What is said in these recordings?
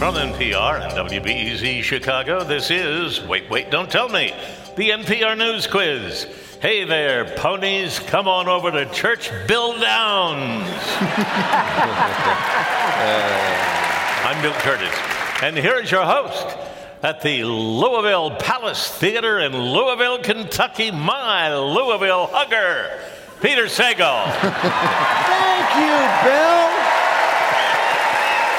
From NPR and WBEZ Chicago, this is Wait, Wait, Don't Tell Me, the NPR News Quiz. Hey there, ponies, come on over to Church Bill Downs. I'm Bill Kurtis, and here's your host at the Louisville Palace Theater in Louisville, Kentucky, my Louisville hugger, Peter Sagal. Thank you, Bill.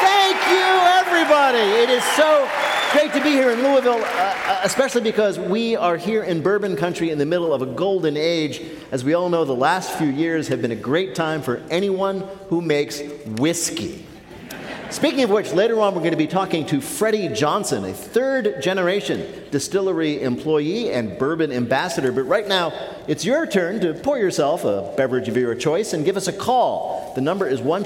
Thank you, everybody. It is so great to be here in Louisville, uh, uh, especially because we are here in bourbon country in the middle of a golden age. As we all know, the last few years have been a great time for anyone who makes whiskey. Speaking of which, later on we're going to be talking to Freddie Johnson, a third generation distillery employee and bourbon ambassador. But right now, it's your turn to pour yourself a beverage of your choice and give us a call. The number is 1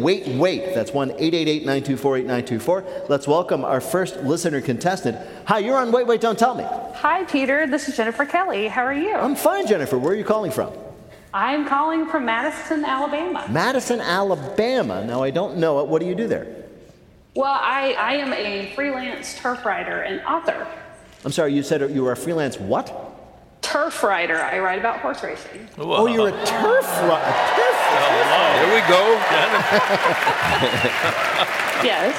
Wait Wait. That's 1 888 924 8924. Let's welcome our first listener contestant. Hi, you're on Wait Wait Don't Tell Me. Hi, Peter. This is Jennifer Kelly. How are you? I'm fine, Jennifer. Where are you calling from? I'm calling from Madison, Alabama. Madison, Alabama. Now, I don't know it. What do you do there? Well, I, I am a freelance turf rider and author. I'm sorry, you said you were a freelance what? Turf rider. I write about horse racing. Oh, you're a turf rider. Here we go. Yes.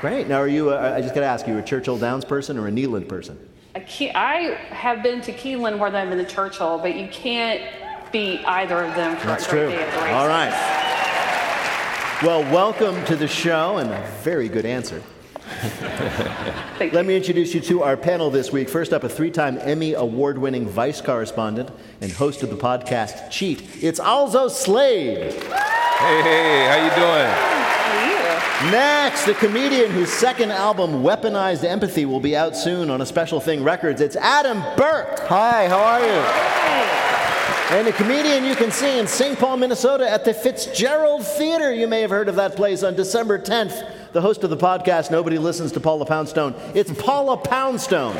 Great. Now, are you, uh, I just got to ask, you a Churchill Downs person or a Keeneland person? I, I have been to Keeneland more than I've been to Churchill, but you can't beat either of them for That's a true. day at the races. All right. Well, welcome to the show, and a very good answer. Thank Let you. me introduce you to our panel this week. First up, a three time Emmy Award winning vice correspondent and host of the podcast Cheat. It's Alzo Slade. Hey, hey, how you doing? How are you? Next, a comedian whose second album, Weaponized Empathy, will be out soon on a Special Thing Records. It's Adam Burke. Hi, how are you? And a comedian you can see in St. Paul, Minnesota at the Fitzgerald Theater. You may have heard of that place on December 10th. The host of the podcast, Nobody Listens to Paula Poundstone. It's Paula Poundstone.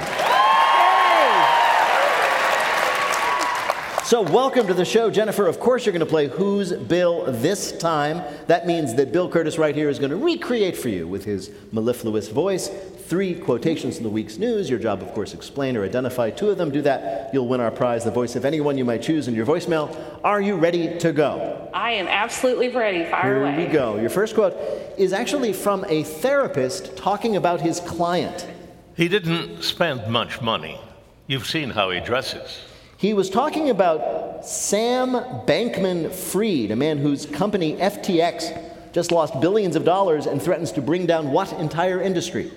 So, welcome to the show, Jennifer. Of course, you're going to play Who's Bill this time. That means that Bill Kurtis, right here, is going to recreate for you with his mellifluous voice three quotations from the week's news. Your job, of course, explain or identify two of them. Do that, you'll win our prize, the voice of anyone you might choose in your voicemail. Are you ready to go? I am absolutely ready. Fire Here away. we go. Your first quote is actually from a therapist talking about his client. He didn't spend much money. You've seen how he dresses. He was talking about Sam Bankman Fried, a man whose company FTX just lost billions of dollars and threatens to bring down what entire industry?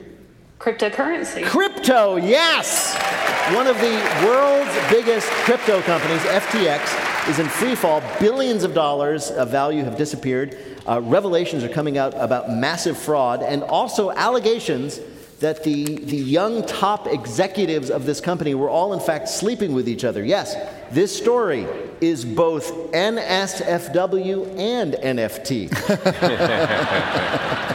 Cryptocurrency. Crypto, yes! One of the world's biggest crypto companies, FTX, is in free fall. Billions of dollars of value have disappeared. Uh, revelations are coming out about massive fraud and also allegations that the, the young top executives of this company were all, in fact, sleeping with each other. Yes, this story is both NSFW and NFT.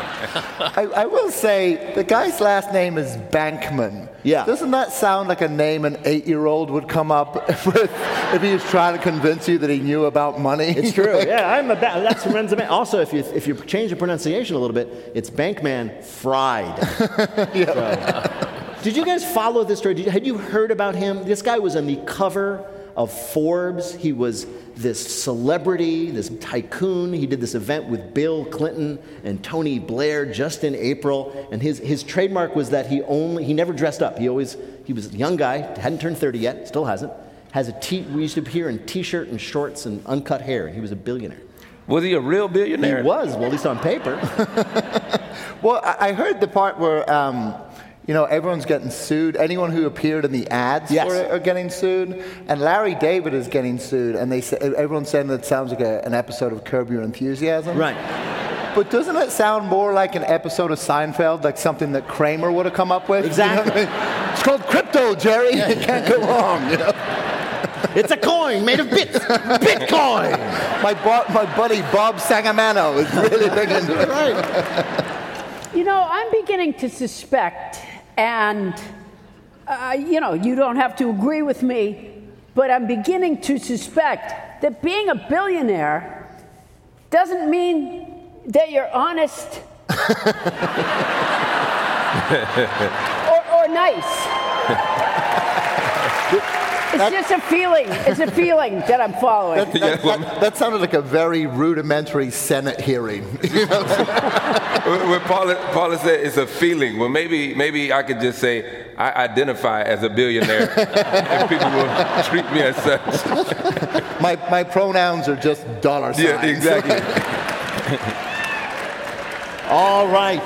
I, I will say the guy's last name is Bankman. Yeah. Doesn't that sound like a name an eight-year-old would come up with if he was trying to convince you that he knew about money? It's true. Yeah, I'm a ba- that's a man. Also, if you if you change the pronunciation a little bit, it's Bankman Fried. So- did you guys follow this story? Did you, had you heard about him? This guy was on the cover of Forbes. He was this celebrity, this tycoon. He did this event with Bill Clinton and Tony Blair just in April. And his, his trademark was that he only he never dressed up. He always he was a young guy, hadn't turned 30 yet, still hasn't. Has a t we used to appear in t-shirt and shorts and uncut hair. He was a billionaire. Was he a real billionaire? He was, well, at least on paper. Well, I I heard the part where, um, you know, everyone's getting sued. Anyone who appeared in the ads Yes. for it are getting sued. And Larry David is getting sued. And they say, everyone's saying that it sounds like a, an episode of Curb Your Enthusiasm. right. But doesn't it sound more like an episode of Seinfeld, like something that Kramer would have come up with? You know I Exactly. mean? It's called crypto, Jerry. It can't go wrong. You know? It's a coin made of bits. Bitcoin. My, bo- my buddy Bob Sacamano is really big into it. Right. You know, I'm beginning to suspect, and uh, you know, you don't have to agree with me, but I'm beginning to suspect that being a billionaire doesn't mean that you're honest or, or nice. It's just a feeling. It's a feeling that I'm following. That, that- that- that sounded like a very rudimentary Senate hearing. You know? When Paula, Paula said it's a feeling, well, maybe maybe I could just say I identify as a billionaire, and people will treat me as such. my, my pronouns are just dollar signs. Yeah, exactly. All right.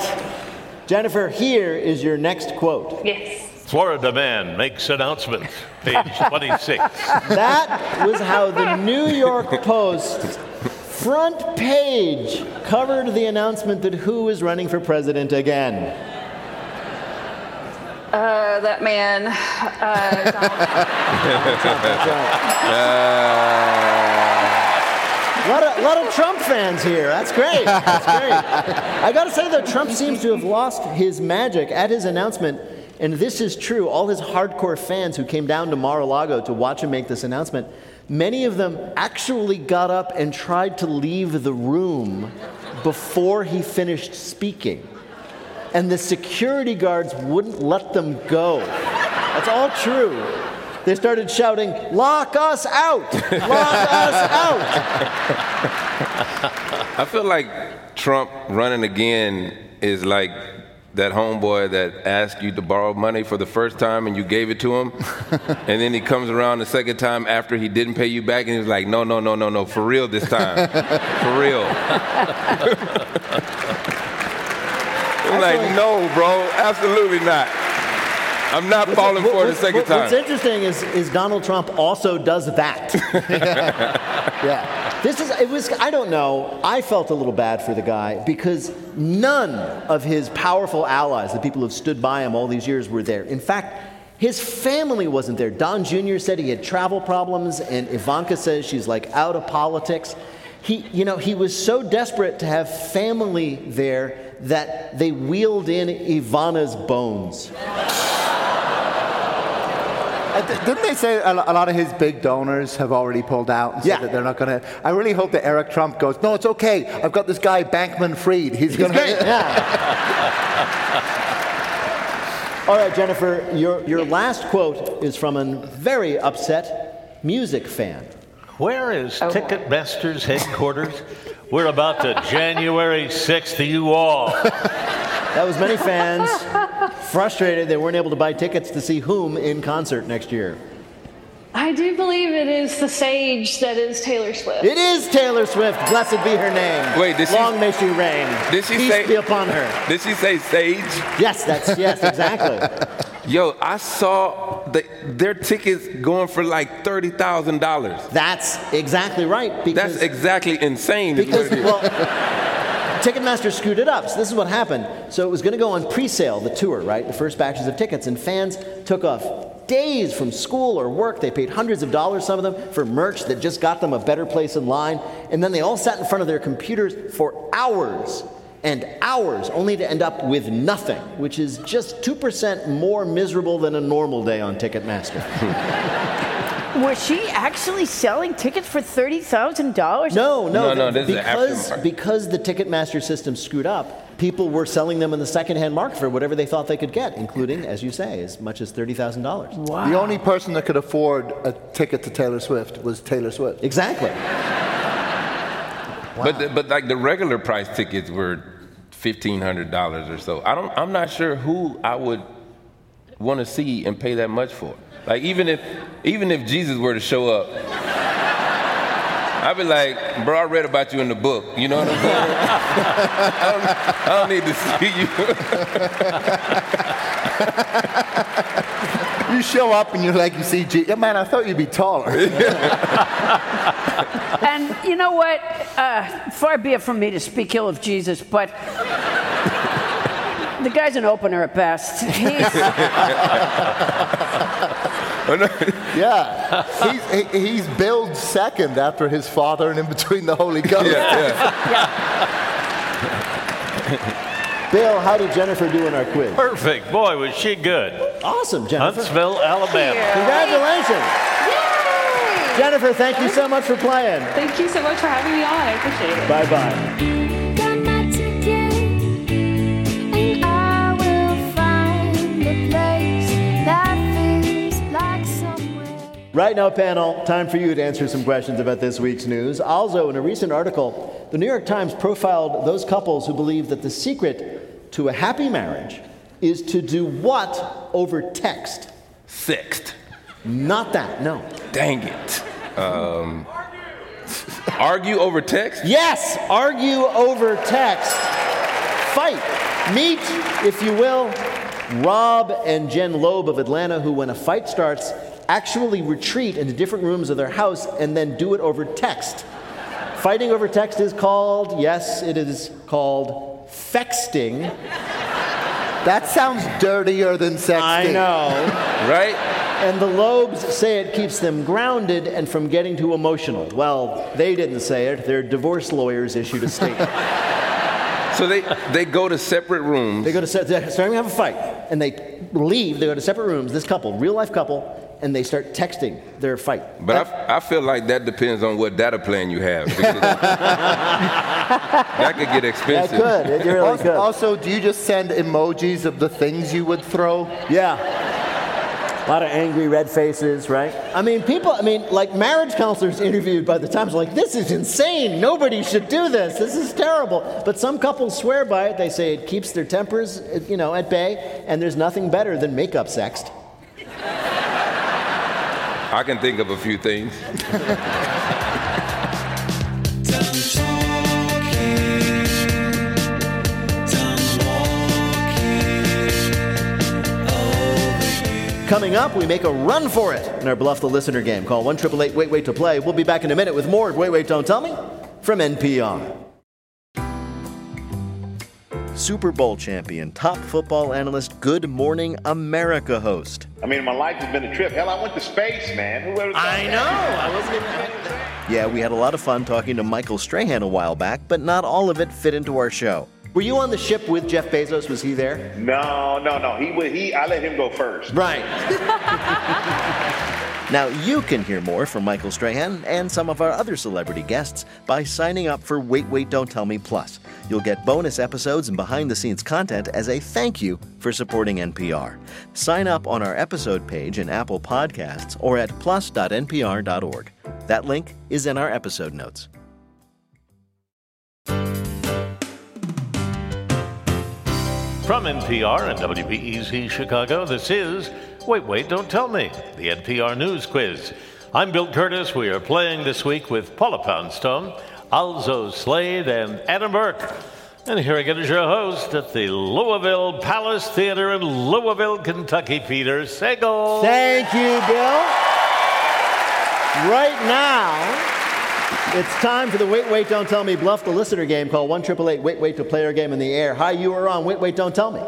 Jennifer, here is your next quote. Yes. Florida man makes announcement, page 26. That was how the New York Post front page covered the announcement that who is running for president again. Uh, that man, uh, Donald A lot, of, lot of Trump fans here. That's great. That's great. I got to say, though, Trump seems to have lost his magic at his announcement. And this is true. All his hardcore fans who came down to Mar a Lago to watch him make this announcement, many of them actually got up and tried to leave the room before he finished speaking. And the security guards wouldn't let them go. That's all true. They started shouting, Lock us out! Lock us out! I feel like Trump running again is like that homeboy that asked you to borrow money for the first time and you gave it to him, and then he comes around the second time after he didn't pay you back, and he's like, "No, no, no, no, no, for real this time, for real." I'm like, "No, bro, absolutely not. I'm not falling for it What's- second What's time." interesting is, is Donald Trump also does that. yeah. This is, it was, I don't know, I felt a little bad for the guy because none of his powerful allies, the people who've stood by him all these years, were there. In fact, his family wasn't there. Don Jr. said he had travel problems, and Ivanka says she's like out of politics. He, you know, he was so desperate to have family there that they wheeled in Ivana's bones. Uh, Didn't they say a lot of his big donors have already pulled out and said Yeah. that they're not going to? I really hope that Eric Trump goes, no, it's okay. I've got this guy, Bankman Fried. He's going to. yeah. All right, Jennifer, your, your last quote is from a very upset music fan. Where is Oh. Ticketmaster's headquarters? We're about to January 6th to you all. That was many fans frustrated they weren't able to buy tickets to see whom in concert next year. I do believe it is the sage that is Taylor Swift. It is Taylor Swift. Blessed be her name. Wait, did she- Long may she reign. Did she Peace say- be upon her. Did she say sage? Yes, that's yes, exactly. Yo, I saw the, their tickets going for like thirty thousand dollars. That's exactly right. Because That's exactly insane. Because, well, Ticketmaster screwed it up. So this is what happened. So it was going to go on pre-sale, the tour, right? The first batches of tickets, and fans took off days from school or work. They paid hundreds of dollars, some of them, for merch that just got them a better place in line. And then they all sat in front of their computers for hours and hours, only to end up with nothing, which is just 2% more miserable than a normal day on Ticketmaster. Was she actually selling tickets for thirty thousand dollars? No, no, No, no, th- this is the because because the Ticketmaster system screwed up. People were selling them in the secondhand market for whatever they thought they could get, including, as you say, as much as thirty thousand dollars. Wow. The only person that could afford a ticket to Taylor Swift was Taylor Swift. Exactly. wow. But the, but like the regular price tickets were fifteen hundred dollars or so. I don't. I'm not sure who I would want to see and pay that much for. Like even if even if Jesus were to show up, I'd be like, bro, I read about you in the book. You know what I'm saying? I, don't, I don't need to see you. You show up and you're like, you see, Jesus. man, I thought you'd be taller. And you know what? Uh, far be it from me to speak ill of Jesus, but the guy's an opener at best. He's, Oh, yeah. He's, he, he's billed second after his father and in between the Holy Ghost. yeah, yeah. Bill, how did Jennifer do in our quiz? Perfect. Boy, was she good. Awesome, Jennifer. Huntsville, Alabama. Congratulations. Yay! Jennifer, thank you so much for playing. Thank you so much for having me on. I appreciate it. Bye bye. Right now, panel, time for you to answer some questions about this week's news. Also, in a recent article, the New York Times profiled those couples who believe that the secret to a happy marriage is to do what over text? Sexed. Not that, no. Dang it. Um, argue over text? Yes, argue over text. Fight. Meet, if you will, Rob and Jen Loeb of Atlanta, who, when a fight starts, actually retreat into different rooms of their house and then do it over text. Fighting over text is called, yes, it is called fexting. That sounds dirtier than sexting. I know. Right? And the Lobes say it keeps them grounded and from getting too emotional. Well, they didn't say it. Their divorce lawyers issued a statement. So they, they go to separate rooms. They go to se- they're starting to have a fight, and they leave. They go to separate rooms. This couple, real life couple, and they start texting their fight. But I, I feel like that depends on what data plan you have. that could get That expensive. could. It really Also, could. also, do you just send emojis of the things you would throw? Yeah. A lot of angry red faces, right? I mean, people, I mean, like marriage counselors interviewed by the Times are like, this is insane. Nobody should do this. This is terrible. But some couples swear by it. They say it keeps their tempers, you know, at bay, and there's nothing better than makeup sext. I can think of a few things. Coming up, we make a run for it in our Bluff the Listener game. Call 1 Wait Wait to Play. We'll be back in a minute with more Wait Wait Don't Tell Me from NPR. Super Bowl champion, top football analyst, Good Morning America host. I mean, my life has been a trip. Hell, I went to space, man. Who ever thought I that? know. I wasn't even. Yeah, we had a lot of fun talking to Michael Strahan a while back, but not all of it fit into our show. Were you on the ship with Jeff Bezos? Was he there? No, no, no. He would. He. I let him go first. Right. now, you can hear more from Michael Strahan and some of our other celebrity guests by signing up for Wait, Wait, Don't Tell Me Plus. You'll get bonus episodes and behind the scenes content as a thank you for supporting NPR. Sign up on our episode page in Apple Podcasts or at plus.npr.org. That link is in our episode notes. From NPR and WBEZ Chicago, this is Wait, Wait, Don't Tell Me, the NPR News Quiz. I'm Bill Kurtis. We are playing this week with Paula Poundstone, Alzo Slade, and Adam Burke. And here again is your host at the Louisville Palace Theater in Louisville, Kentucky, Peter Sagal. Thank you, Bill. Right now, it's time for the Wait, Wait, Don't Tell Me Bluff the Listener game called 1 Wait, Wait to Play Our Game in the Air. Hi, you are on Wait, Wait, Don't Tell Me.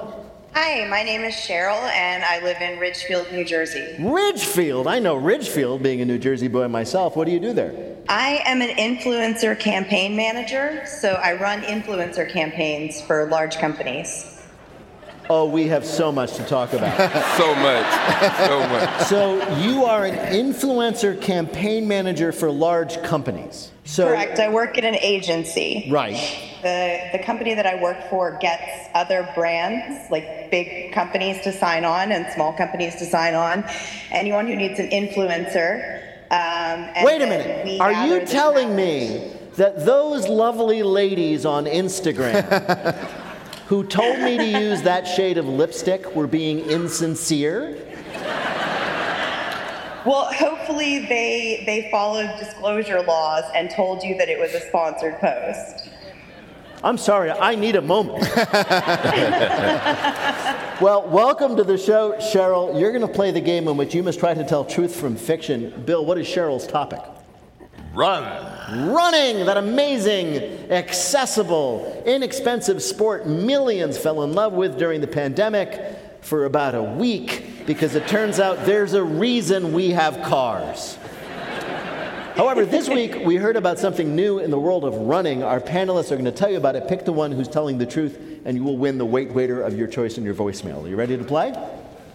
Hi, my name is Cheryl, and I live in Ridgefield, New Jersey. Ridgefield. I know Ridgefield, being a New Jersey boy myself. What do you do there? I am an influencer campaign manager, so I run influencer campaigns for large companies. Oh, we have so much to talk about. So much. So much. so, you are an influencer campaign manager for large companies. So, Correct. I work at an agency. Right. The, the company that I work for gets other brands, like big companies to sign on and small companies to sign on. Anyone who needs an influencer. Um, and Wait a minute. Are you telling me that those lovely ladies on Instagram who told me to use that shade of lipstick were being insincere? Well, hopefully they they followed disclosure laws and told you that it was a sponsored post. I'm sorry, I need a moment. well, welcome to the show, Cheryl. You're going to play the game in which you must try to tell truth from fiction. Bill, what is Cheryl's topic? Run. Running, that amazing, accessible, inexpensive sport millions fell in love with during the pandemic for about a week because it turns out there's a reason we have cars. However, this week we heard about something new in the world of running. Our panelists are going to tell you about it. Pick the one who's telling the truth, and you will win the wait waiter of your choice in your voicemail. Are you ready to play?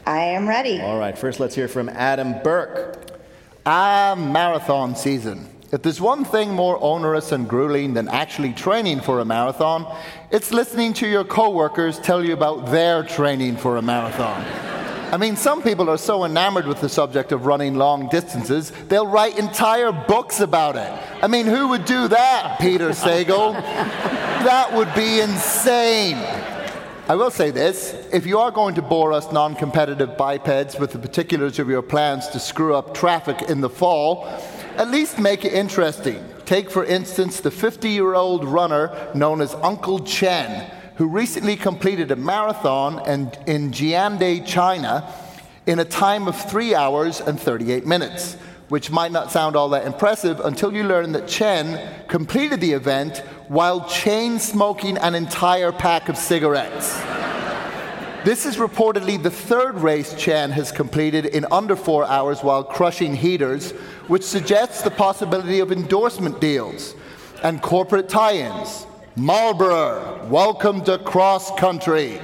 I am ready. All right, first let's hear from Adam Burke. Ah, marathon season. If there's one thing more onerous and grueling than actually training for a marathon, it's listening to your coworkers tell you about their training for a marathon. I mean, some people are so enamored with the subject of running long distances, they'll write entire books about it. I mean, who would do that, Peter Sagal? that would be insane. I will say this if you are going to bore us non competitive bipeds with the particulars of your plans to screw up traffic in the fall, at least make it interesting. Take, for instance, the 50 year old runner known as Uncle Chen, who recently completed a marathon in, in Jiande, China, in a time of 3 hours and 38 minutes, which might not sound all that impressive until you learn that Chen completed the event while chain smoking an entire pack of cigarettes. This is reportedly the third race Chen has completed in under four hours while crushing heaters, which suggests the possibility of endorsement deals and corporate tie ins. Marlboro, welcome to cross country.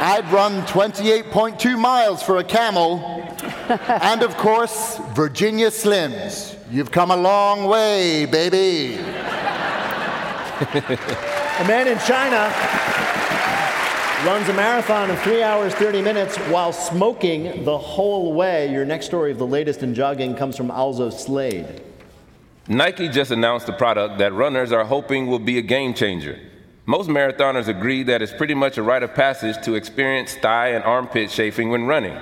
I'd run 28.2 miles for a camel. and of course, Virginia Slims. You've come a long way, baby. a man in China runs a marathon in three hours, 30 minutes while smoking the whole way. Your next story of the latest in jogging comes from Alzo Slade. Nike just announced a product that runners are hoping will be a game changer. Most marathoners agree that it's pretty much a rite of passage to experience thigh and armpit chafing when running.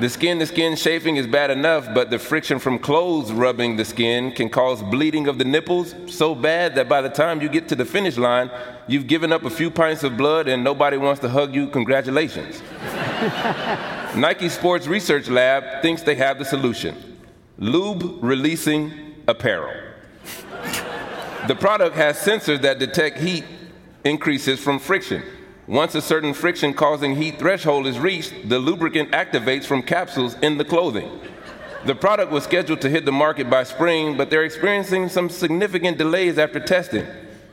The skin to skin chafing is bad enough, but the friction from clothes rubbing the skin can cause bleeding of the nipples so bad that by the time you get to the finish line, you've given up a few pints of blood and nobody wants to hug you. Congratulations. Nike Sports Research Lab thinks they have the solution lube releasing apparel. The product has sensors that detect heat increases from friction. Once a certain friction causing heat threshold is reached, the lubricant activates from capsules in the clothing. The product was scheduled to hit the market by spring, but they're experiencing some significant delays after testing.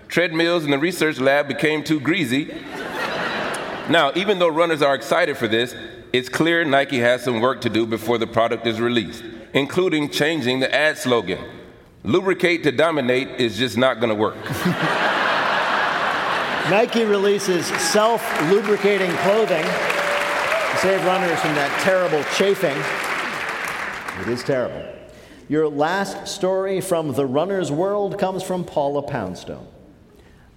Treadmills in the research lab became too greasy. now, even though runners are excited for this, it's clear Nike has some work to do before the product is released, including changing the ad slogan. Lubricate to dominate is just not going to work. Nike releases self lubricating clothing to save runners from that terrible chafing. It is terrible. Your last story from the runner's world comes from Paula Poundstone.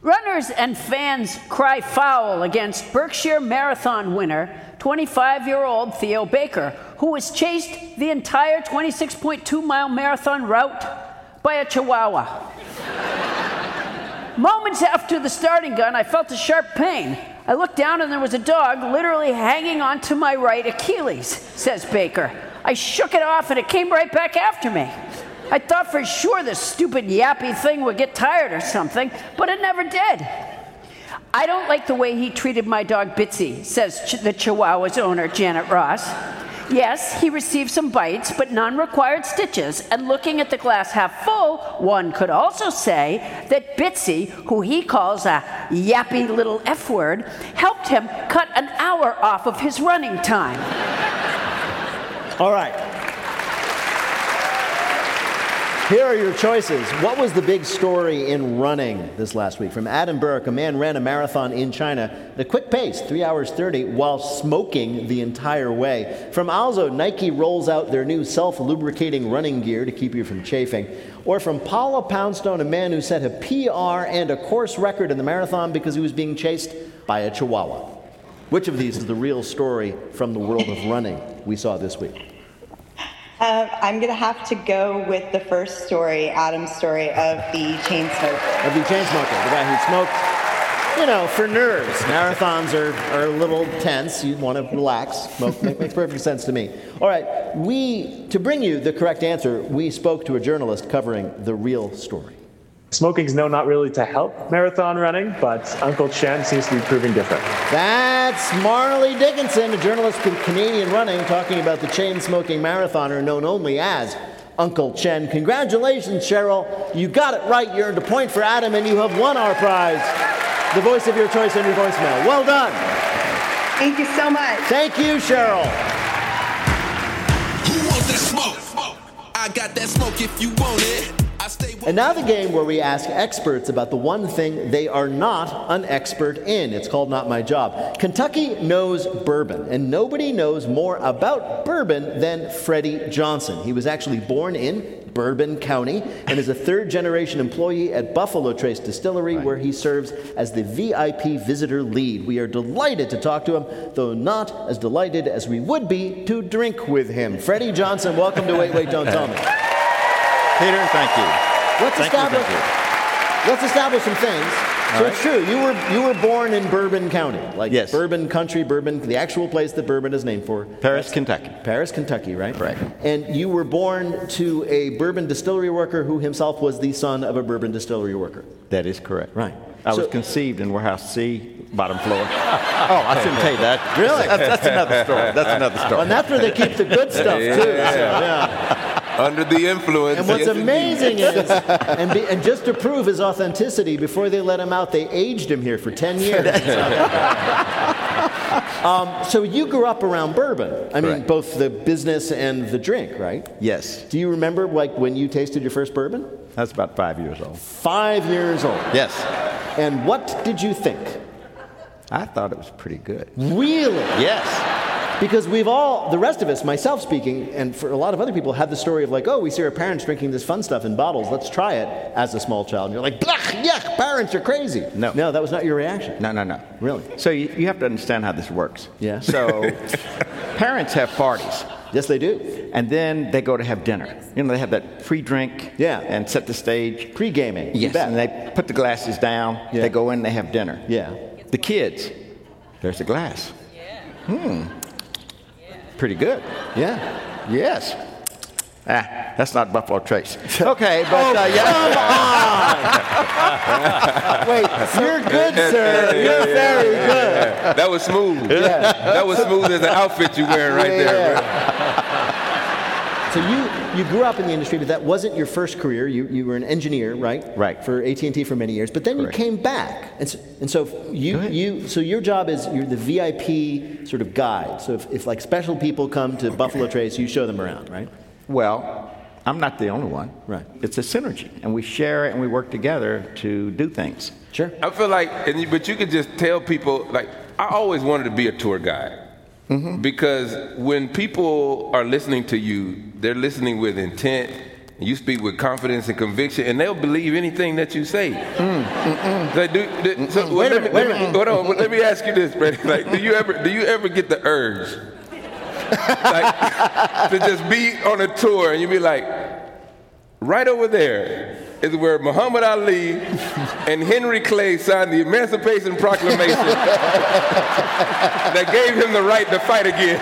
Runners and fans cry foul against Berkshire Marathon winner, 25 year old Theo Baker, who was chased the entire 26.2 mile marathon route by a chihuahua. Moments after the starting gun, I felt a sharp pain. I looked down and there was a dog literally hanging onto my right Achilles, says Baker. I shook it off and it came right back after me. I thought for sure this stupid yappy thing would get tired or something, but it never did. I don't like the way he treated my dog Bitsy, says ch- the Chihuahua's owner, Janet Ross. Yes, he received some bites, but none required stitches. And looking at the glass half full, one could also say that Bitsy, who he calls a yappy little F word, helped him cut an hour off of his running time. All right. Here are your choices. What was the big story in running this last week? From Adam Burke, a man ran a marathon in China at a quick pace, 3 hours 30, while smoking the entire way. From Alzo, Nike rolls out their new self lubricating running gear to keep you from chafing. Or from Paula Poundstone, a man who set a PR and a course record in the marathon because he was being chased by a chihuahua. Which of these is the real story from the world of running we saw this week? Uh, I'm going to have to go with the first story, Adam's story of the chain smoker. Of the chain smoker, the guy who smoked, you know, for nerds. Marathons are, are a little tense. You want to relax. Smoke makes perfect sense to me. All right, we, to bring you the correct answer, we spoke to a journalist covering the real story. Smoking's known not really to help marathon running, but Uncle Chen seems to be proving different. That's Marley Dickinson, a journalist with Canadian Running, talking about the chain smoking marathoner known only as Uncle Chen. Congratulations, Cheryl. You got it right. You earned a point for Adam, and you have won our prize the voice of your choice on your voicemail. Well done. Thank you so much. Thank you, Cheryl. Who wants that smoke? I got that smoke if you want it. And now the game where we ask experts about the one thing they are not an expert in. It's called Not My Job. Kentucky knows bourbon, and nobody knows more about bourbon than Freddie Johnson. He was actually born in Bourbon County and is a third generation employee at Buffalo Trace Distillery, where he serves as the VIP visitor lead. We are delighted to talk to him, though not as delighted as we would be to drink with him. Freddie Johnson, welcome to Wait, Wait, Don't Tell Me. Peter, thank you. Let's Thank you, establish. Let's establish some things. So All it's true. You were you were born in Bourbon County, like Yes. Bourbon Country, Bourbon, the actual place that bourbon is named for. Paris, Kentucky. Paris, Kentucky, right? Right. And you were born to a bourbon distillery worker who himself was the son of a bourbon distillery worker. That is correct. Right. I was conceived in warehouse C, bottom floor. oh, I shouldn't tell you that. Really? That's, that's another story. That's another story. And that's where they keep the good stuff too. So, yeah. Under the influence. And what's yes, amazing is, and, be, and just to prove his authenticity, before they let him out, they aged him here for 10 years. um, so you grew up around bourbon. I mean, Correct. both the business and the drink, right? yes. Do you remember like when you tasted your first bourbon? That's about five years old. Five years old. Yes. And what did you think? I thought it was pretty good. Really? Yes. Because we've all, the rest of us, myself speaking, and for a lot of other people, have the story of like, oh, we see our parents drinking this fun stuff in bottles. Let's try it as a small child. And you're like, blech, yuck, parents are crazy. No. No, that was not your reaction. No, no, no. Really? So you, you have to understand how this works. Yeah. So parents have parties. Yes, they do. And then they go to have dinner. You know, they have that pre-drink. Yeah. And set the stage. Pre gaming. Yes. And they put the glasses down. Yeah. They go in. They have dinner. Yeah. The kids. There's a glass. Yeah. Hmm. Pretty good. Yeah. Yes. Ah, that's not Buffalo Trace. Okay, but uh, yeah. Wait, you're good, sir. You're very good. That was smooth. That was smooth as an outfit you're wearing right there. man. So you, you grew up in the industry, but that wasn't your first career. You, you were an engineer, right? Right. For AT&T for many years, but then Correct. you came back, and so, and so you, you so your job is you're the VIP sort of guide. So if, if like special people come to Buffalo Trace, you show them around, right? Well, I'm not the only one. Right. It's a synergy, and we share it and we work together to do things. Sure. I feel like, and you, but you could just tell people, like, I always wanted to be a tour guide. Mm-hmm. Because when people are listening to you, they're listening with intent. You speak with confidence and conviction, and they'll believe anything that you say. Mm, mm, mm. Like, do- do- so, well, Wait a let minute, me- wait a minute. Hold on, well, let me ask you this, Brady. Like, do you ever, do you ever get the urge, like, to just be on a tour and you be like, right over there is where Muhammad Ali and Henry Clay signed the Emancipation Proclamation that gave him the right to fight again.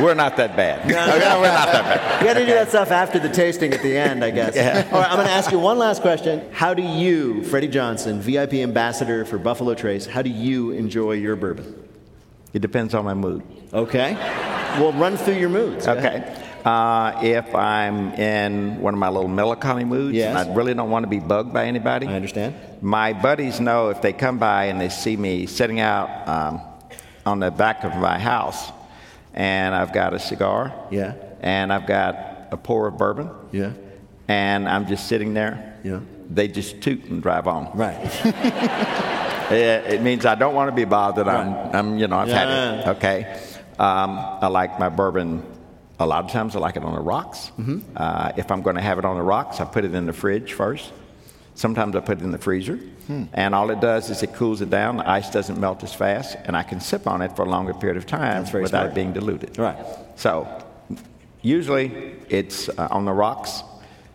We're not that bad. Okay, we're not that bad. You got to do that stuff after the tasting at the end, I guess. Yeah. All right, I'm going to ask you one last question. How do you, Freddie Johnson, VIP ambassador for Buffalo Trace, how do you enjoy your bourbon? It depends on my mood. Okay. We'll run through your moods. Okay. Uh, if I'm in one of my little melancholy moods, Yes. and I really don't want to be bugged by anybody. I understand. My buddies know if they come by and they see me sitting out um, on the back of my house, and I've got a cigar, Yeah. and I've got a pour of bourbon, Yeah. and I'm just sitting there. Yeah. They just toot and drive on. Right. It, it means I don't want to be bothered. I'm, I'm you know, I've had it. Okay. Um, I like my bourbon. A lot of times I like it on the rocks. Mm-hmm. Uh, if I'm going to have it on the rocks, I put it in the fridge first. Sometimes I put it in the freezer. Hmm. And all it does is it cools it down. The ice doesn't melt as fast, and I can sip on it for a longer period of time without smart. it being diluted. Right. So usually it's uh, on the rocks.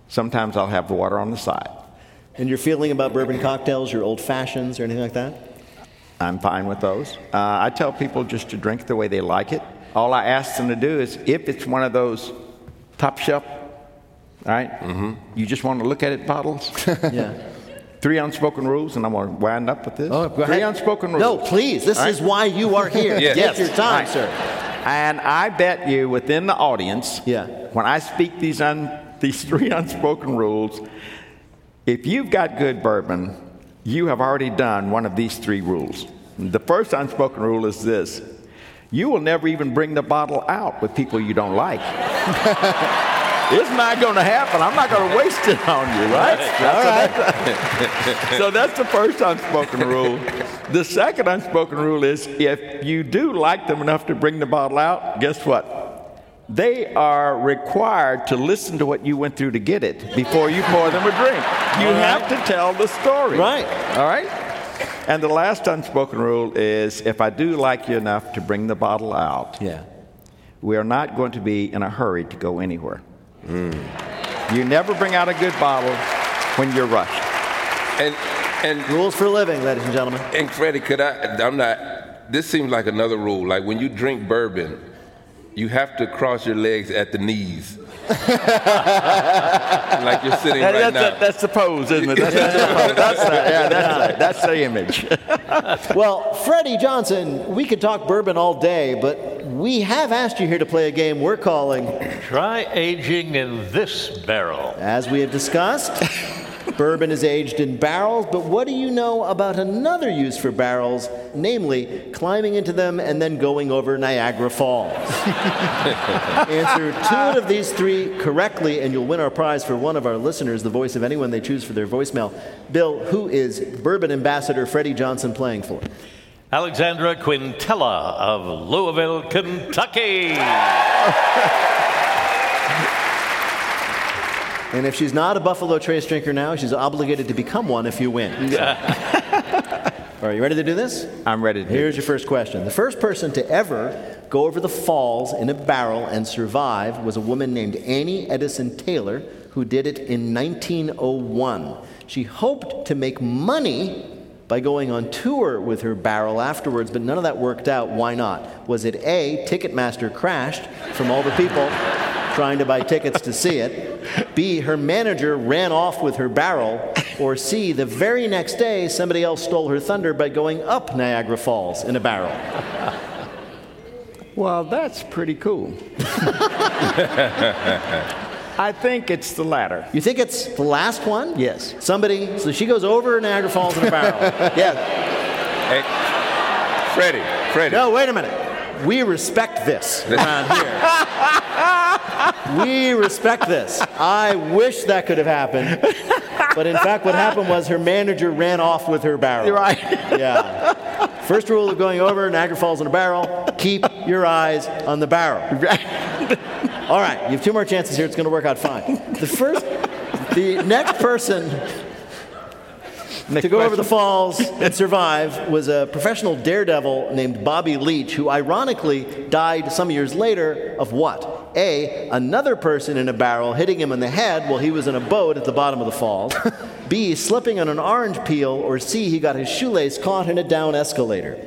Sometimes I'll have water on the side. And your feeling about bourbon cocktails, your old fashions, or anything like that? I'm fine with those. Uh, I tell people just to drink the way they like it. All I ask them to do is if it's one of those top shelf, all right, mm-hmm. you just want to look at it bottles. Yeah. Three unspoken rules, and I'm going to wind up with this. Oh, go Three ahead. unspoken rules. No, please. This right? is why you are here. Yes. Your time, Right. sir. And I bet you within the audience, Yeah. when I speak these, un, these three unspoken rules, if you've got good bourbon, you have already done one of these three rules. The first unspoken rule is this you will never even bring the bottle out with people you don't like. It's not going to happen. I'm not going to waste it on you, right? All right. so that's the first unspoken rule. The second unspoken rule is if you do like them enough to bring the bottle out, guess what? They are required to listen to what you went through to get it before you pour them a drink. You have to tell the story. Right. All right? And the last unspoken rule is if I do like you enough to bring the bottle out, Yeah. we are not going to be in a hurry to go anywhere. Mm. You never bring out a good bottle when you're rushed. And and Rules for living, ladies and gentlemen. and Freddie, could I? I'm not. This seems like another rule. Like when you drink bourbon, you have to cross your legs at the knees. like you're sitting That- right that's, now. the, that's the pose, isn't it? That's, that's the pose. That's the, yeah, that's, the, that's the image. Well, Freddie Johnson, we could talk bourbon all day, but we have asked you here to play a game we're calling, Try aging in this barrel. as we have discussed. Bourbon is aged in barrels, but what do you know about another use for barrels, namely climbing into them and then going over Niagara Falls? Answer two out of these three correctly, and you'll win our prize for one of our listeners, the voice of anyone they choose for their voicemail. Bill, who is Bourbon Ambassador Freddie Johnson playing for? Alexandra Quintella of Louisville, Kentucky. And if she's not a Buffalo Trace drinker now, she's obligated to become one if you win. So- All right, you ready to do this? I'm ready to do Here's your first question. The first person to ever go over the falls in a barrel and survive was a woman named Annie Edson Taylor, who did it in 1901. She hoped to make money by going on tour with her barrel afterwards, but none of that worked out. Why not? Was it A, Ticketmaster crashed from all the people trying to buy tickets to see it? B, her manager ran off with her barrel? Or C, the very next day, somebody else stole her thunder by going up Niagara Falls in a barrel? Well, that's pretty cool. I think it's the latter. You think it's the last one? Yes. Somebody, so she goes over Niagara Falls in a barrel. Yes. Hey, Freddie, Freddie. No, wait a minute. We respect this around here. we respect this. I wish that could have happened. But in fact, what happened was her manager ran off with her barrel. You're right. Yeah. First rule of going over Niagara Falls in a barrel keep your eyes on the barrel. All right, you have two more chances here. It's going to work out fine. The first, the next person to go over the falls and survive was a professional daredevil named Bobby Leach, who ironically died some years later of what? A, another person in a barrel hitting him in the head while he was in a boat at the bottom of the falls. B, slipping on an orange peel. Or C, he got his shoelace caught in a down escalator.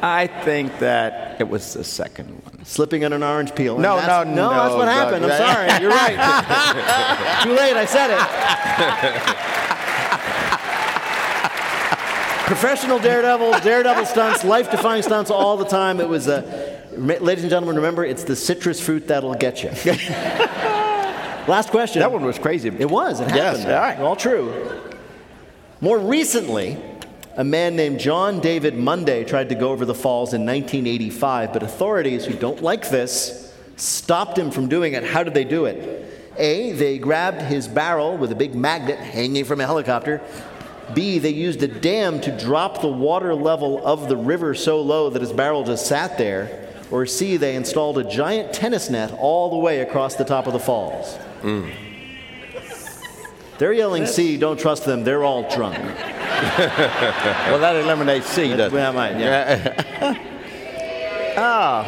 I think that it was the second one. Slipping on an orange peel. And No, no, no. that's what Doug. happened. I'm sorry. You're right. Too late. I said it. Professional daredevil, daredevil stunts, life-defying stunts all the time. It was uh, a, ladies and gentlemen, remember it's the citrus fruit that'll get you. Last question. That one was crazy. It was. It Yes, happened. all right. All true. More recently, a man named John David Munday tried to go over the falls in 1985, but authorities who don't like this stopped him from doing it. How did they do it? A, they grabbed his barrel with a big magnet hanging from a helicopter. B, they used a dam to drop the water level of the river so low that his barrel just sat there. Or C, they installed a giant tennis net all the way across the top of the falls. Mm. They're yelling C, don't trust them, they're all drunk. Well, that eliminates C, doesn't Yeah, it? might, yeah. Ah.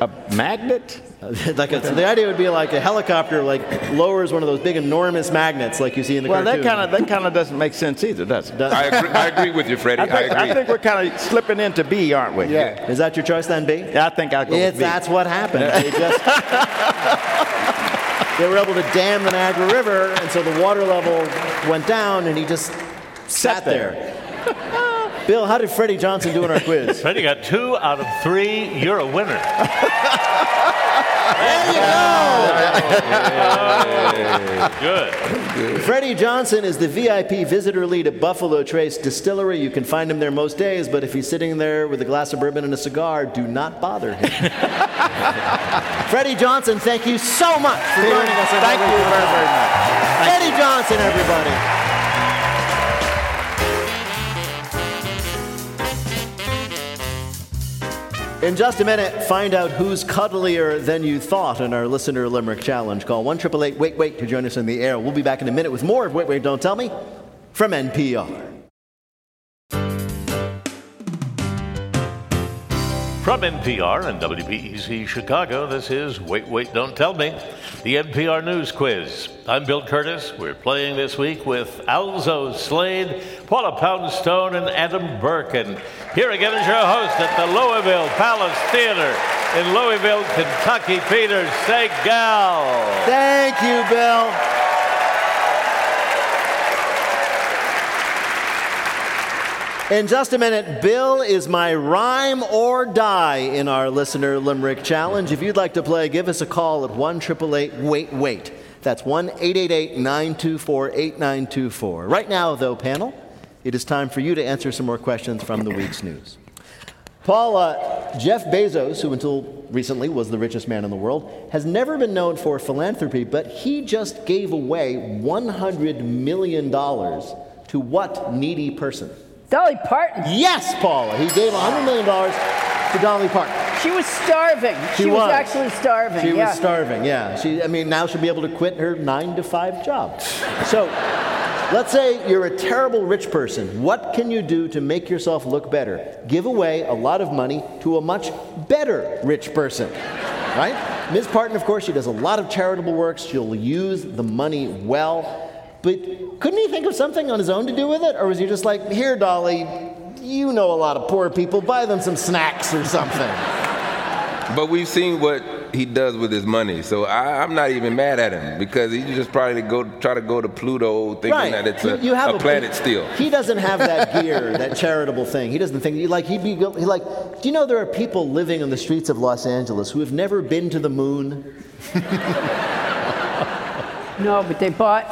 A magnet? like a, so the idea would be like a helicopter like lowers one of those big enormous magnets like you see in the Well, that cartoon. kind of that kind of doesn't make sense either, does it? Does- I agree, I agree with you, Freddie. I I, think, I agree. think we're kind of slipping into B, aren't we? yeah. Is that your choice then, B? Yeah, I think I'll go It's, with B. that's what happened. They just they were able to dam the Niagara River, and so the water level went down, and he just sat, Sat there. there. Bill, how did Freddie Johnson do in our quiz? Freddie got two out of three. You're a winner. There you go. Good. Freddie Johnson is the VIP visitor lead at Buffalo Trace Distillery. You can find him there most days, but if he's sitting there with a glass of bourbon and a cigar, do not bother him. Freddie Johnson, thank you so much for joining us. Thank you very, very much. Freddie Johnson, everybody. In just a minute, find out who's cuddlier than you thought in our listener limerick challenge. Call 1 Wait Wait to join us in the air. We'll be back in a minute with more of Wait Wait Don't Tell Me from NPR. From NPR and WBEZ Chicago, this is Wait, Wait, Don't Tell Me, the NPR News Quiz. I'm Bill Kurtis. We're playing this week with Alzo Slade, Paula Poundstone, and Adam Burke. And here again is your host at the Louisville Palace Theater in Louisville, Kentucky, Peter Sagal. Thank you, Bill. In just a minute, Bill is my rhyme or die in our listener limerick challenge. If you'd like to play, give us a call at 1 888 Wait Wait. That's 1 888 924 8924. Right now, though, panel, it is time for you to answer some more questions from the week's news. Paula, uh, Jeff Bezos, who until recently was the richest man in the world, has never been known for philanthropy, but he just gave away $100 million to what needy person? Dolly Parton. Yes, Paula. He gave $100 million to Dolly Parton. She was starving. She was. was. actually starving. She yeah. was starving, yeah. She, I mean, now she'll be able to quit her nine to five job. So, let's say you're a terrible rich person. What can you do to make yourself look better? Give away a lot of money to a much better rich person, right? Ms. Parton, of course, she does a lot of charitable works. She'll use the money well. But couldn't he think of something on his own to do with it? Or was he just like, here, Dolly, you know a lot of poor people, buy them some snacks or something? But we've seen what he does with his money, so I, I'm not even mad at him because he just probably go try to go to Pluto thinking right. that it's a, You- you have a planet still. He doesn't have that gear, that charitable thing. He doesn't think like he'd be he like. Do you know there are people living on the streets of Los Angeles who have never been to the moon? No, but they bought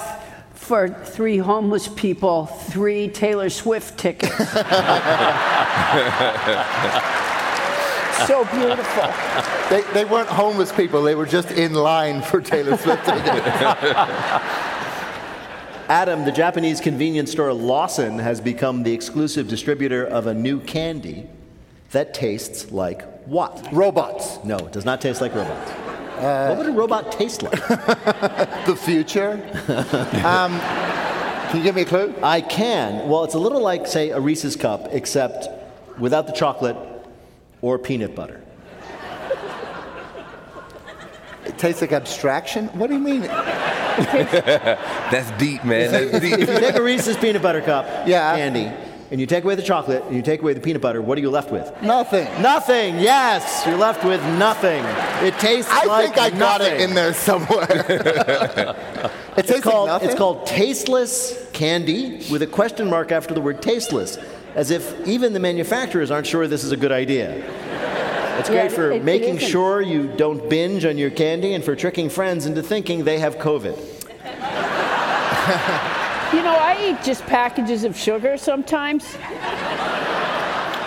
for three homeless people three Taylor Swift tickets. so beautiful. They, they weren't homeless people, they were just in line for Taylor Swift tickets. Adam, the Japanese convenience store Lawson has become the exclusive distributor of a new candy that tastes like what? Robots. No, it does not taste like robots. What would a robot taste like? The future. um, can you give me a clue? I can. Well, it's a little like, say, a Reese's cup, except without the chocolate or peanut butter. It tastes like abstraction? What do you mean? That's deep, man. That's If you deep. take a Reese's peanut butter cup Yeah. candy, and you take away the chocolate, and you take away the peanut butter, what are you left with? Nothing. Nothing. Yes, you're left with nothing. It tastes like I like think I got it in there somewhere. it It's called, like it's called tasteless candy with a question mark after the word tasteless, as if even the manufacturers aren't sure this is a good idea. It's Yeah, great for it- it making isn't. sure you don't binge on your candy and for tricking friends into thinking they have COVID. You know, I eat just packages of sugar sometimes.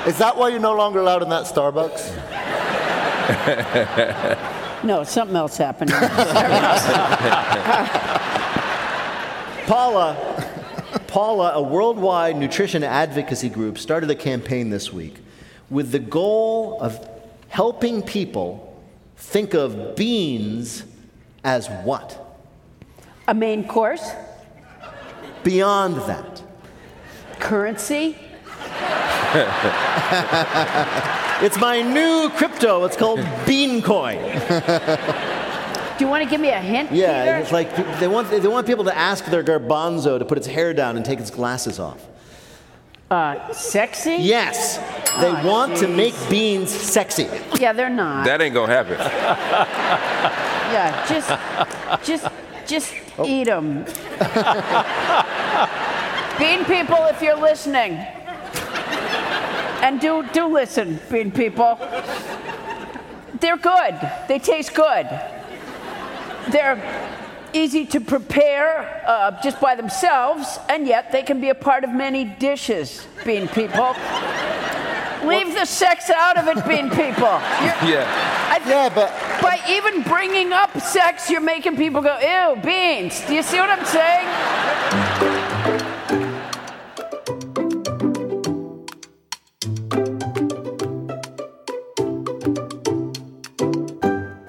Is that why you're no longer allowed in that Starbucks? No, something else happened. Paula, Paula, a worldwide nutrition advocacy group, started a campaign this week with the goal of helping people think of beans as what? A main course, Beyond that. currency. It's my new crypto. It's called Beancoin. Do you want to give me a hint? Yeah, Peter? it's like they want, they want people to ask their garbanzo to put its hair down and take its glasses off. Uh, sexy? Yes, they Oh, want to make beans sexy. Yeah, they're not. That ain't gonna happen. yeah, just, just, just Oh. eat them. Bean people, if you're listening, And do do listen, bean people. They're good. They taste good. They're easy to prepare uh, just by themselves, and yet they can be a part of many dishes, bean people. Leave the sex out of it, bean people. You're- Yeah. I Yeah, but by even bringing up sex, you're making people go, ew, beans. Do you see what I'm saying?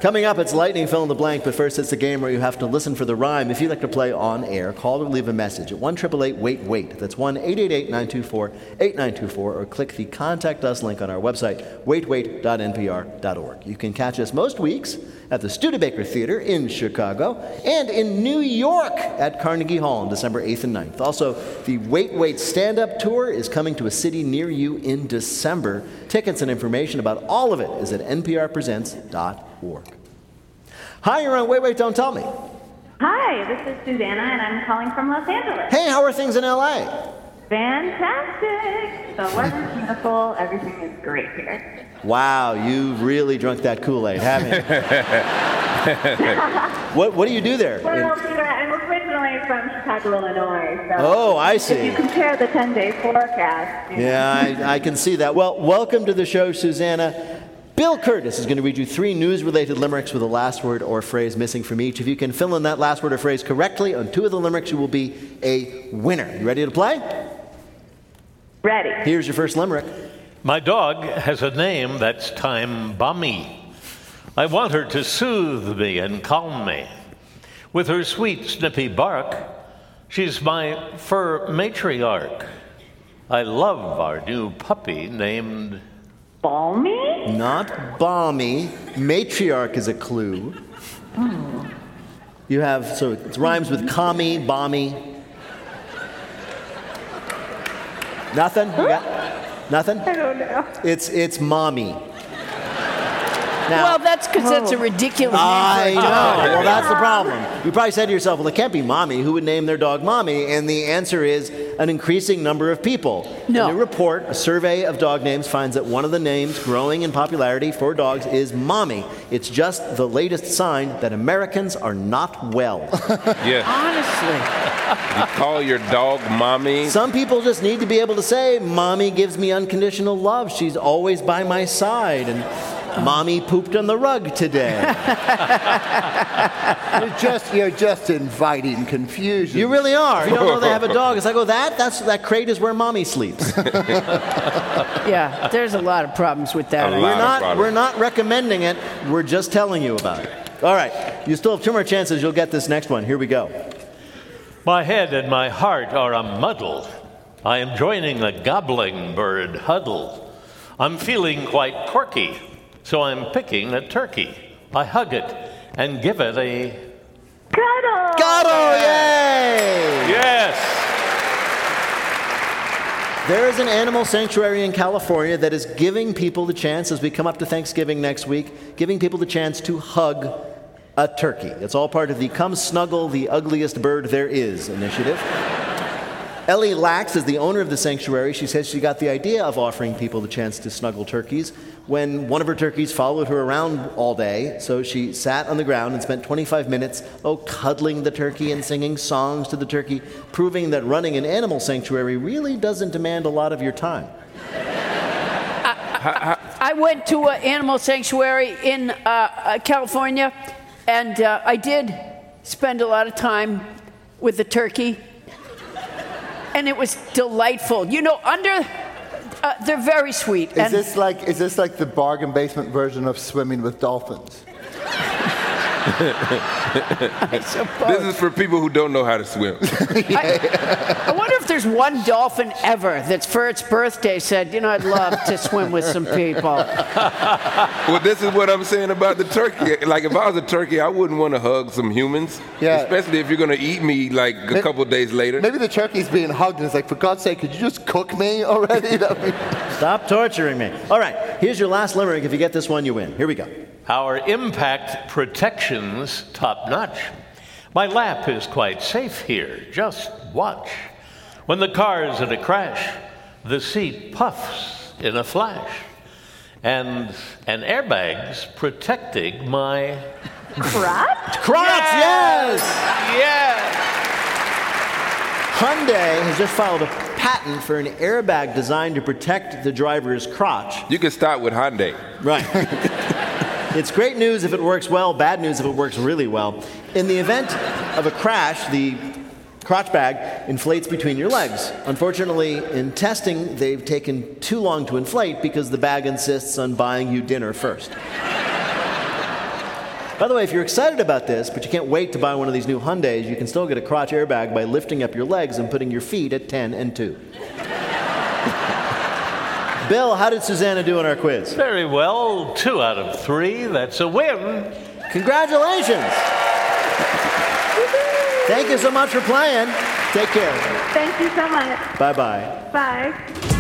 Coming up, it's lightning fill in the blank, but first it's a game where you have to listen for the rhyme. If you'd like to play on air, call or leave a message at 1 wait wait. That's 1 888 924 8924, or click the Contact Us link on our website, waitwait.npr.org. You can catch us most weeks at the Studebaker Theater in Chicago and in New York at Carnegie Hall on December 8th and 9th. Also, the Wait Wait Stand Up Tour is coming to a city near you in December. Tickets and information about all of it is at nprpresents.org. Hi, you're on Wait Wait, Don't Tell Me. Hi, this is Susanna, and I'm calling from Los Angeles. Hey, how are things in LA? Fantastic! The weather's beautiful. Everything is great here. Wow, you've really drunk that Kool Aid, haven't you? what, what do you do there? Well, I'm originally from Chicago, Illinois. So Oh, I see. If you compare the 10-day forecast, Yeah, I, I can see that. Well, welcome to the show, Susanna. Bill Kurtis is going to read you three news related limericks with a last word or phrase missing from each. If you can fill in that last word or phrase correctly on two of the limericks, you will be a winner. You ready to play? ready. Here's your first limerick. My dog has a name that's time bomby. I want her to soothe me and calm me. With her sweet, snippy bark, she's my fur matriarch. I love our new puppy named. Balmy? Not balmy. Matriarch is a clue. You have, so it rhymes with commie, balmy. Nothing? Nothing? I don't know. It's, it's mommy. Now, well, that's because that's a oh. ridiculous I name know. for a dog. Well, that's the problem. You probably said to yourself, well, it can't be mommy. Who would name their dog mommy? And the answer is an increasing number of people. No. A new report, a survey of dog names, finds that one of the names growing in popularity for dogs is mommy. It's just the latest sign that Americans are not well. Yeah. Honestly. You call your dog mommy. Some people just need to be able to say, Mommy gives me unconditional love. She's always by my side. And Mommy pooped on the rug today. you're just you're just inviting confusion. You really are. You don't know they have a dog, it's like, oh, that? That's, that crate is where mommy sleeps. Yeah, there's a lot of problems with that. A We're lot of not, problems. we're not recommending it. We're just telling you about it. All right. You still have two more chances. You'll get this next one. Here we go. My head and my heart are a muddle. I am joining a gobbling bird huddle. I'm feeling quite quirky, so I'm picking a turkey. I hug it and give it a Cuddle! Got Yay! yes. There is an animal sanctuary in California that is giving people the chance, as we come up to Thanksgiving next week, giving people the chance to hug a turkey. It's all part of the Come Snuggle the Ugliest Bird There Is initiative. Ellie Lax is the owner of the sanctuary. She says she got the idea of offering people the chance to snuggle turkeys when one of her turkeys followed her around all day. So she sat on the ground and spent 25 minutes, oh, cuddling the turkey and singing songs to the turkey, proving that running an animal sanctuary really doesn't demand a lot of your time. I went to an animal sanctuary in uh, uh, California, and uh, I did spend a lot of time with the turkey, and it was delightful. You know, under uh, they're very sweet. Is and this like is this like the bargain basement version of swimming with dolphins? I suppose. This is for people who don't know how to swim. I wonder if there's one dolphin ever that's for its birthday said, you know, I'd love to swim with some people. well, this is what I'm saying about the turkey. Like, if I was a turkey, I wouldn't want to hug some humans. Yeah. Especially if you're going to eat me like a May- couple days later. Maybe the turkey's being hugged and it's like, for God's sake, could you just cook me already? Stop torturing me. All right, here's your last limerick. If you get this one, you win. Here we go. Our impact protection's top notch. My lap is quite safe here. Just watch. When the car is in a crash, the seat puffs in a flash. And, and airbags protecting my Crotch? Crotch, yes! yes. Hyundai has just filed a patent for an airbag designed to protect the driver's crotch. You can start with Hyundai. Right. it's great news if it works well, bad news if it works really well. In the event of a crash, the crotch bag inflates between your legs. Unfortunately, in testing, they've taken too long to inflate because the bag insists on buying you dinner first. By the way, if you're excited about this, but you can't wait to buy one of these new Hyundais, you can still get a crotch airbag by lifting up your legs and putting your feet at 10 and 2. Bill, how did Susanna do in our quiz? Very well, two out of three. That's a win. Congratulations! Thank you so much for playing. Take care. Thank you so much. Bye bye. Bye.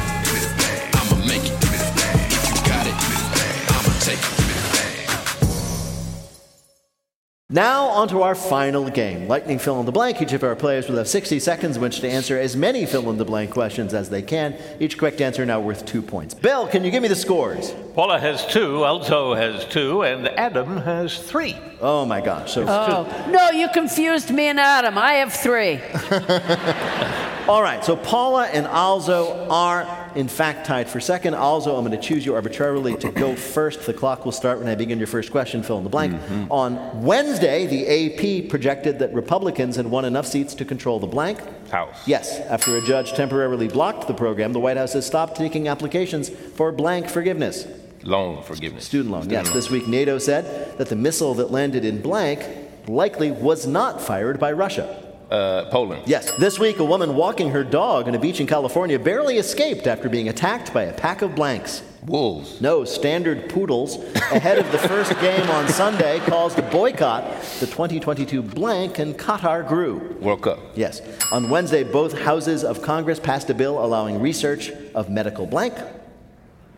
Now, on to our final game. Lightning fill in the blank. Each of our players will have 60 seconds in which to answer as many fill in the blank questions as they can. Each correct answer now worth two points. Bill, can you give me the scores? Paula has two, Alzo has two, and Adam has three. Oh my gosh. So, Oh, no, you confused me and Adam. I have three. all right. So Paula and Alzo are in fact tied for second. Alzo, I'm going to choose you arbitrarily to go first. The clock will start when I begin your first question. Fill in the blank. Mm-hmm. On Wednesday, the AP projected that Republicans had won enough seats to control the blank. House. Yes, after a judge temporarily blocked the program, the White House has stopped taking applications for blank forgiveness. Loan forgiveness. Student loan. Yes, this week NATO said that the missile that landed in blank likely was not fired by Russia. Uh, Poland. Yes, this week a woman walking her dog on a beach in California barely escaped after being attacked by a pack of blanks. Wolves. No, standard poodles ahead of the first game on Sunday caused a boycott. The 2022 blank and Qatar grew. World Cup. Yes. On Wednesday, both houses of Congress passed a bill allowing research of medical blank.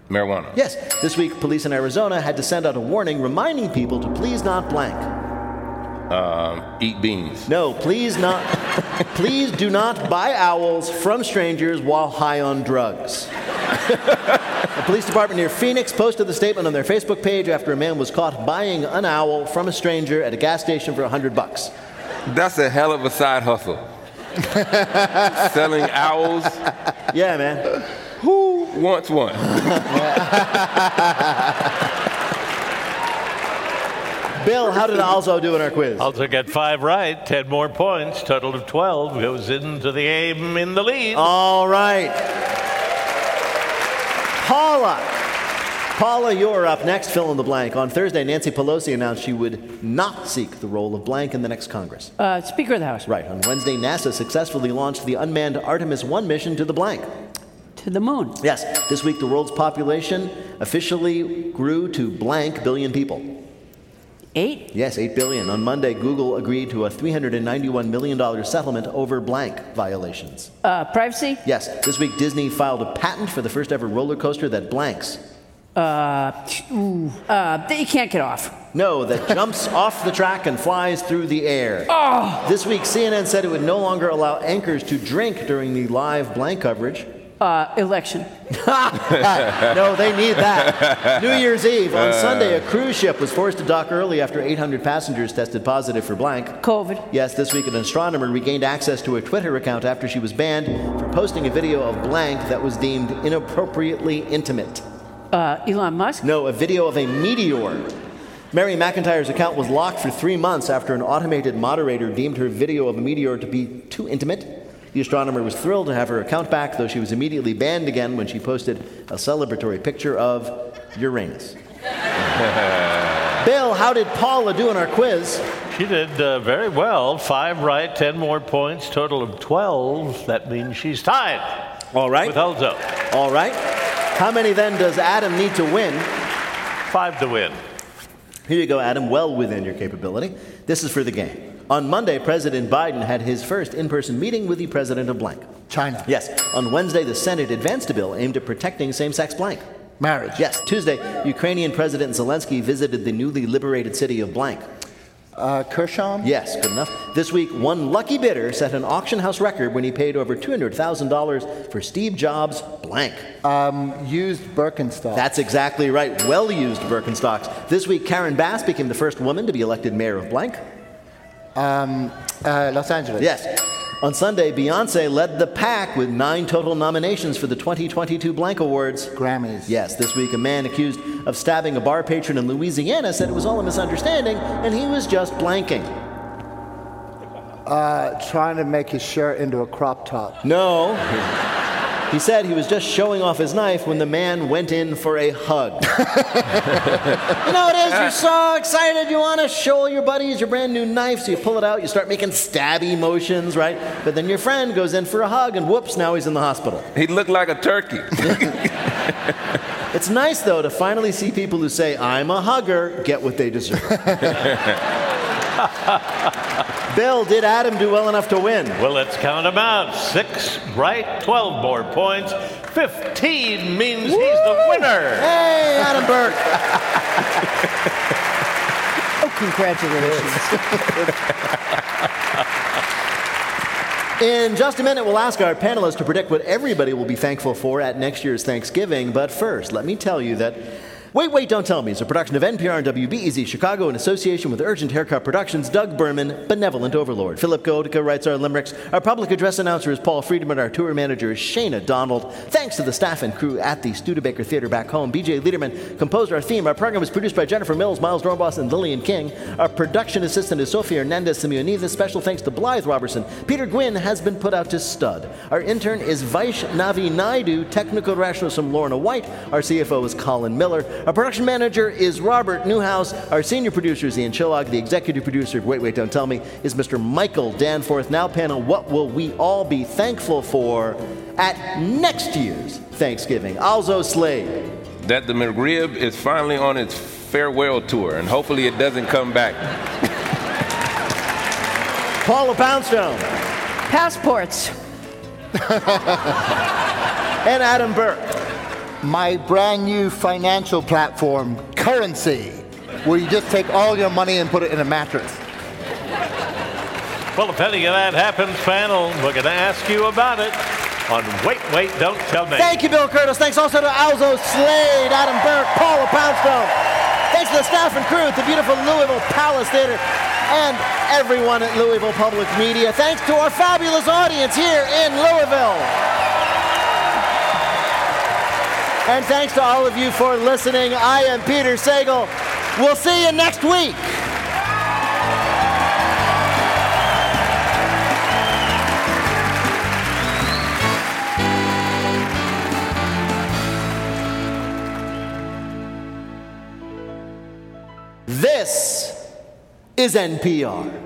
Marijuana. Yes, this week police in Arizona had to send out a warning reminding people to please not blank. Um, eat beans. No, please not. please do not buy owls from strangers while high on drugs. a police department near Phoenix posted the statement on their Facebook page after a man was caught buying an owl from a stranger at a gas station for 100 bucks. That's a hell of a side hustle. Selling owls. Yeah, man. Who wants one? Bill, how did Alzo do in our quiz? Alzo got five right, 10 more points, total of 12, goes into the game in the lead. All right. Paula. Paula, you're up next. Fill in the blank. On Thursday, Nancy Pelosi announced she would not seek the role of blank in the next Congress. Uh, Speaker of the House. Right. On Wednesday, NASA successfully launched the unmanned Artemis 1 mission to the blank. To the moon. Yes. This week, the world's population officially grew to blank billion people. Eight? Yes, 8 billion. On Monday, Google agreed to a $391 million settlement over blank violations. Uh, privacy? Yes, this week Disney filed a patent for the first ever roller coaster that blanks. Uh, ooh, uh, that you can't get off. No, that jumps off the track and flies through the air. Oh! This week, CNN said it would no longer allow anchors to drink during the live blank coverage. Uh, election. no, they need that. New Year's Eve. On Sunday, a cruise ship was forced to dock early after 800 passengers tested positive for blank. COVID. Yes, this week an astronomer regained access to a Twitter account after she was banned for posting a video of blank that was deemed inappropriately intimate. Uh, Elon Musk? No, a video of a meteor. Mary McIntyre's account was locked for three months after an automated moderator deemed her video of a meteor to be too intimate. The astronomer was thrilled to have her account back, though she was immediately banned again when she posted a celebratory picture of Uranus. Bill, how did Paula do in our quiz? She did uh, very well. Five right, 10 more points, total of 12. That means she's tied All right. with Alzo. All right. How many then does Adam need to win? Five to win. Here you go, Adam, well within your capability. This is for the game. On Monday, President Biden had his first in person meeting with the president of blank. China. Yes. On Wednesday, the Senate advanced a bill aimed at protecting same sex blank. Marriage. Yes. Tuesday, Ukrainian President Zelensky visited the newly liberated city of blank. Uh, Kershaw? Yes, good enough. This week, one lucky bidder set an auction house record when he paid over $200,000 for Steve Jobs' blank. Um, used Birkenstock. That's exactly right. Well used Birkenstocks. This week, Karen Bass became the first woman to be elected mayor of blank. Um, uh, Los Angeles. Yes. On Sunday, Beyonce led the pack with nine total nominations for the 2022 Blank Awards. Grammys. Yes, this week a man accused of stabbing a bar patron in Louisiana said it was all a misunderstanding and he was just blanking. Uh, trying to make his shirt into a crop top. No. He said he was just showing off his knife when the man went in for a hug. you know it is, you're so excited, you want to show your buddies your brand new knife, so you pull it out, you start making stabby motions, right? But then your friend goes in for a hug, and whoops, now he's in the hospital. He looked like a turkey. It's nice, though, to finally see people who say, I'm a hugger, get what they deserve. Bill, did Adam do well enough to win? Well, let's count them out. Six right, 12 more points. 15 means he's the winner. Hey, Adam Burke. Oh, congratulations. In just a minute, we'll ask our panelists to predict what everybody will be thankful for at next year's Thanksgiving. But first, let me tell you that Wait, Wait, Don't Tell Me is a production of NPR and WBEZ Chicago in association with Urgent Haircut Productions, Doug Berman, Benevolent Overlord. Philipp Goedicke writes our limericks. Our public address announcer is Paul Friedman. Our tour manager is Shayna Donald. Thanks to the staff and crew at the Studebaker Theater back home. BJ Liederman composed our theme. Our program was produced by Jennifer Mills, Miles Doornbos, and Lillian King. Our production assistant is Sophia Hernandez Simeonidis. Special thanks to Blythe Roberson. Peter Gwinn has been put out to stud. Our intern is Vaishnavi Naidu. Technical rationalist from Lorna White. Our CFO is Colin Miller. Our production manager is Robert Newhouse. Our senior producer is Ian Chillag. The executive producer of Wait, Wait, Don't Tell Me is Mr. Michael Danforth. Now, panel, what will we all be thankful for at next year's Thanksgiving? Alzo, Slade. that the McRib is finally on its farewell tour, and hopefully it doesn't come back. Paula Poundstone. Passports. and Adam Burke. My brand new financial platform, Currency, where you just take all your money and put it in a mattress. Well, if any of that happens, panel, we're going to ask you about it on Wait, Wait, Don't Tell Me. Thank you, Bill Kurtis. Thanks also to Alzo Slade, Adam Burke, Paula Poundstone. Thanks to the staff and crew at the beautiful Louisville Palace Theater and everyone at Louisville Public Media. Thanks to our fabulous audience here in Louisville. And thanks to all of you for listening. I am Peter Sagal. We'll see you next week. This is NPR.